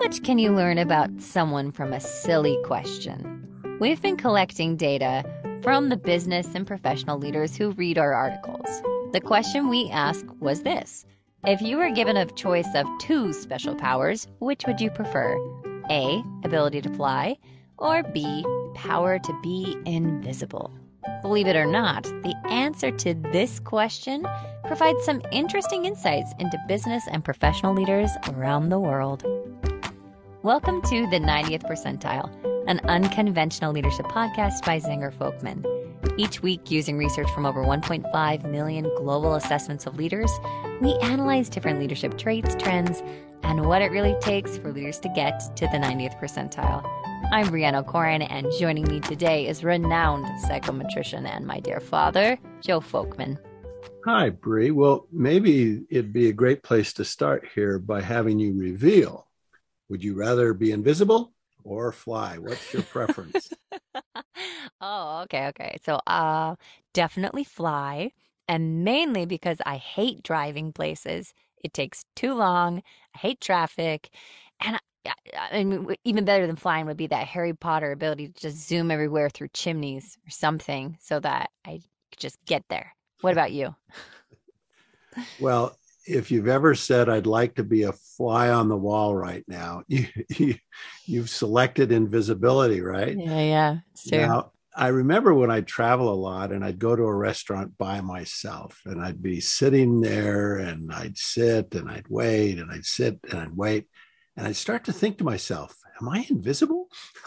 much can you learn about someone from a silly question? We've been collecting data from the business and professional leaders who read our articles. The question we asked was this If you were given a choice of two special powers, which would you prefer? A. Ability to fly, or B. Power to be invisible? Believe it or not, the answer to this question provides some interesting insights into business and professional leaders around the world. Welcome to the 90th Percentile, an unconventional leadership podcast by Zenger Folkman. Each week, using research from over 1.5 million global assessments of leaders, we analyze different leadership traits, trends, and what it really takes for leaders to get to the 90th percentile. I'm Brianna Corin, and joining me today is renowned psychometrician and my dear father, Joe Folkman. Hi, Brie. Well, maybe it'd be a great place to start here by having you reveal would you rather be invisible or fly? What's your preference? oh, okay, okay. So, uh, definitely fly, and mainly because I hate driving places. It takes too long. I hate traffic, and I, I mean, even better than flying would be that Harry Potter ability to just zoom everywhere through chimneys or something, so that I could just get there. What about you? well, if you've ever said I'd like to be a fly on the wall right now, you, you have selected invisibility, right? Yeah, yeah. Sure. Now, I remember when I'd travel a lot and I'd go to a restaurant by myself and I'd be sitting there and I'd sit and I'd wait and I'd sit and I'd wait and I'd start to think to myself, am I invisible?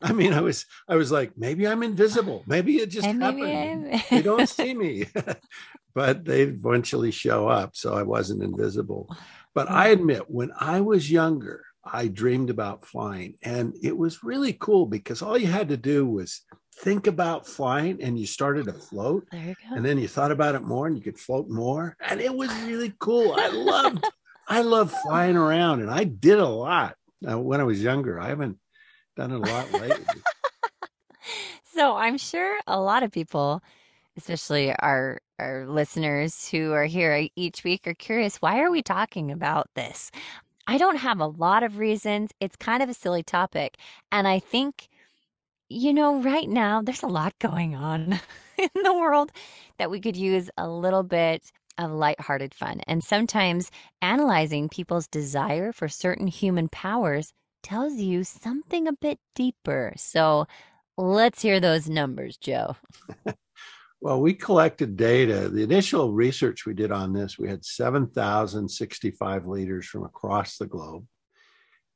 I mean, I was I was like, maybe I'm invisible. Maybe it just happened. they don't see me. But they eventually show up. So I wasn't invisible. But I mm-hmm. admit, when I was younger, I dreamed about flying. And it was really cool because all you had to do was think about flying and you started to float. There you go. And then you thought about it more and you could float more. And it was really cool. I loved, I loved flying around and I did a lot when I was younger. I haven't done it a lot lately. so I'm sure a lot of people, especially our our listeners who are here each week are curious why are we talking about this? I don't have a lot of reasons. It's kind of a silly topic. And I think, you know, right now there's a lot going on in the world that we could use a little bit of lighthearted fun. And sometimes analyzing people's desire for certain human powers tells you something a bit deeper. So let's hear those numbers, Joe. Well, we collected data. The initial research we did on this, we had 7,065 leaders from across the globe.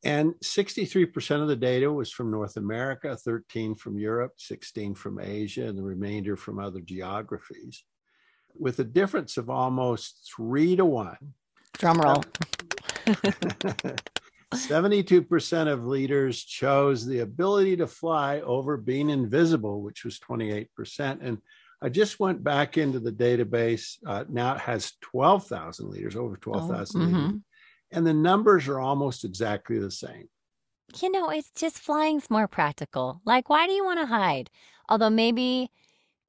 And 63% of the data was from North America, 13 from Europe, 16 from Asia, and the remainder from other geographies, with a difference of almost three to one. Drum roll. 72% of leaders chose the ability to fly over being invisible, which was 28%. And I just went back into the database. Uh, now it has 12,000 liters, over 12,000 oh, mm-hmm. And the numbers are almost exactly the same. You know, it's just flying's more practical. Like, why do you want to hide? Although maybe,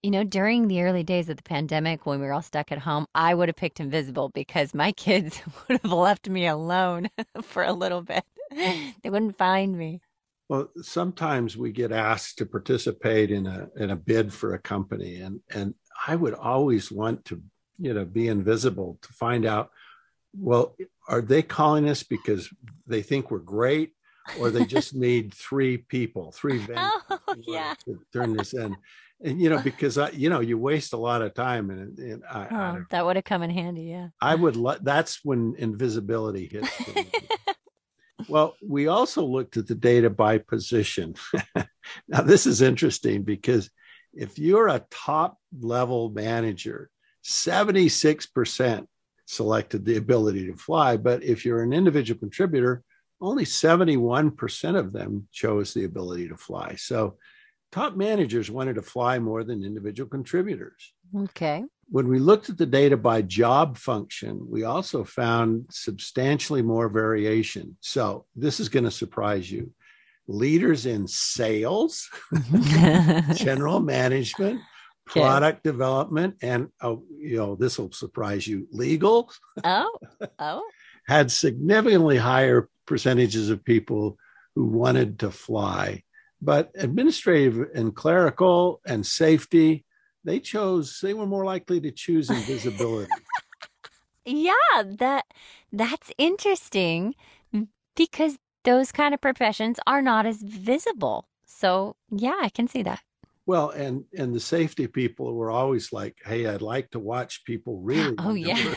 you know, during the early days of the pandemic when we were all stuck at home, I would have picked invisible because my kids would have left me alone for a little bit. they wouldn't find me. Well, sometimes we get asked to participate in a in a bid for a company, and and I would always want to you know be invisible to find out. Well, are they calling us because they think we're great, or they just need three people, three vendors oh, yeah. to turn this in? And you know, because I, you know, you waste a lot of time, and, and I, oh, I that would have come in handy. Yeah, I would. Lo- that's when invisibility hits. Well, we also looked at the data by position. now, this is interesting because if you're a top level manager, 76% selected the ability to fly. But if you're an individual contributor, only 71% of them chose the ability to fly. So top managers wanted to fly more than individual contributors. Okay. When we looked at the data by job function, we also found substantially more variation. So this is going to surprise you. Leaders in sales, general management, product okay. development, and oh, you know, this will surprise you, legal. Oh, oh. had significantly higher percentages of people who wanted to fly. But administrative and clerical and safety, they chose, they were more likely to choose invisibility. yeah, that that's interesting because those kind of professions are not as visible. So, yeah, I can see that. Well, and and the safety people were always like, "Hey, I'd like to watch people really." Oh yeah,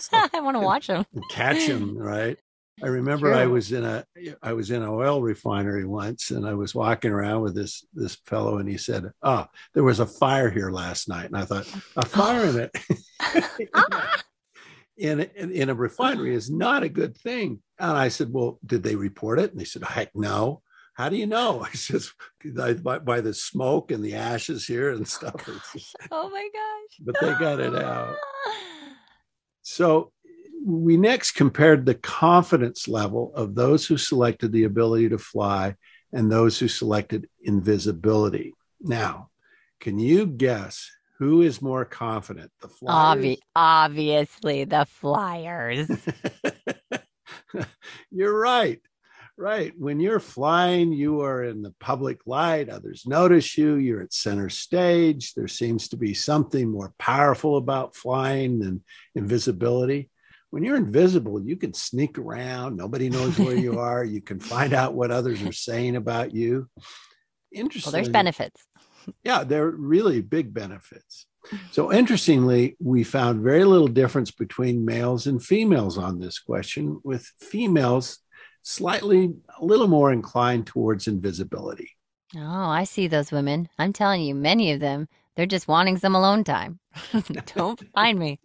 so, I want to watch them, catch them, right? I remember. I was in a I was in an oil refinery once, and I was walking around with this this fellow, and he said, "Oh, there was a fire here last night," and I thought, "A fire in it." in, in, in a refinery is not a good thing. And I said, Well, did they report it? And they said, Heck no. How do you know? I said, by, by the smoke and the ashes here and oh, stuff. oh my gosh. But they got it out. So we next compared the confidence level of those who selected the ability to fly and those who selected invisibility. Now, can you guess who is more confident? The flyers? Obvi- obviously, the flyers. you're right. Right. When you're flying, you are in the public light. Others notice you. You're at center stage. There seems to be something more powerful about flying than invisibility. When you're invisible, you can sneak around. Nobody knows where you are. You can find out what others are saying about you. Interesting. Well, there's benefits. Yeah, there are really big benefits. So, interestingly, we found very little difference between males and females on this question, with females slightly a little more inclined towards invisibility. Oh, I see those women. I'm telling you, many of them, they're just wanting some alone time. Don't find me.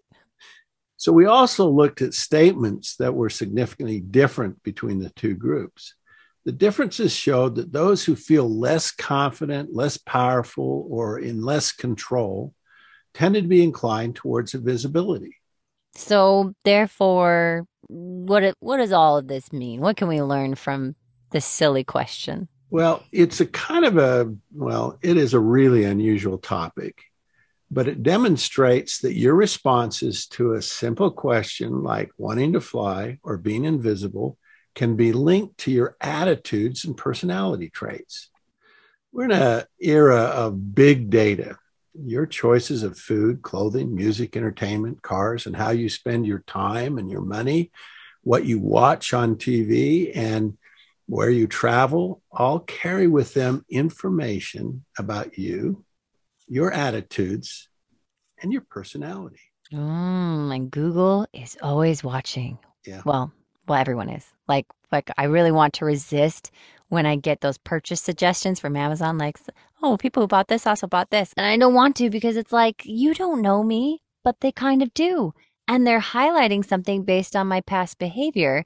So, we also looked at statements that were significantly different between the two groups. The differences showed that those who feel less confident, less powerful, or in less control tended to be inclined towards invisibility. So, therefore, what what does all of this mean? What can we learn from this silly question? Well, it's a kind of a well, it is a really unusual topic, but it demonstrates that your responses to a simple question like wanting to fly or being invisible can be linked to your attitudes and personality traits. We're in an era of big data. Your choices of food, clothing, music, entertainment, cars, and how you spend your time and your money, what you watch on TV, and where you travel all carry with them information about you, your attitudes, and your personality. Mm, and Google is always watching. Yeah. Well, well, everyone is. Like, like I really want to resist when I get those purchase suggestions from Amazon, like, oh, people who bought this also bought this. And I don't want to because it's like, you don't know me, but they kind of do. And they're highlighting something based on my past behavior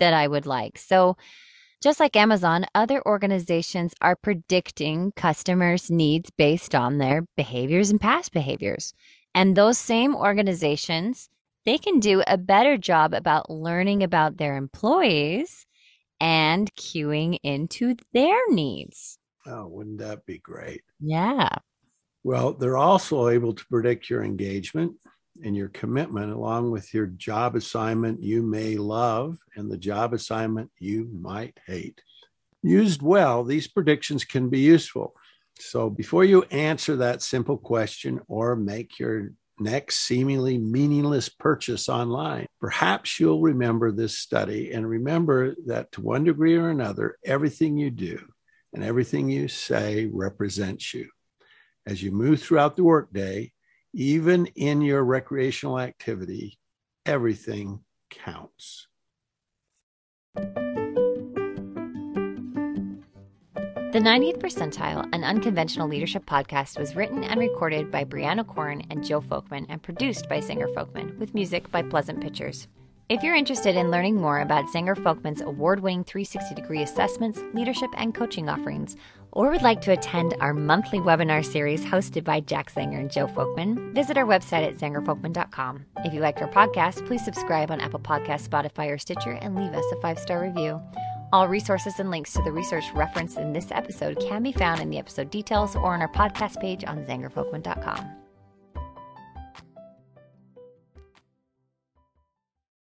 that I would like. So, just like Amazon, other organizations are predicting customers' needs based on their behaviors and past behaviors. And those same organizations they can do a better job about learning about their employees and queuing into their needs. Oh, wouldn't that be great? Yeah. Well, they're also able to predict your engagement and your commitment, along with your job assignment you may love and the job assignment you might hate. Used well, these predictions can be useful. So, before you answer that simple question or make your next seemingly meaningless purchase online. Perhaps you'll remember this study and remember that to one degree or another, everything you do and everything you say represents you. As you move throughout the workday, even in your recreational activity, everything counts. The 90th Percentile, an unconventional leadership podcast, was written and recorded by Brianna Corn and Joe Folkman and produced by Zenger Folkman with music by Pleasant Pictures. If you're interested in learning more about Zenger Folkman's award winning 360 degree assessments, leadership, and coaching offerings, or would like to attend our monthly webinar series hosted by Jack Zenger and Joe Folkman, visit our website at zengerfolkman.com. If you liked our podcast, please subscribe on Apple Podcasts, Spotify, or Stitcher and leave us a five star review. All resources and links to the research referenced in this episode can be found in the episode details or on our podcast page on zengerfolkman.com.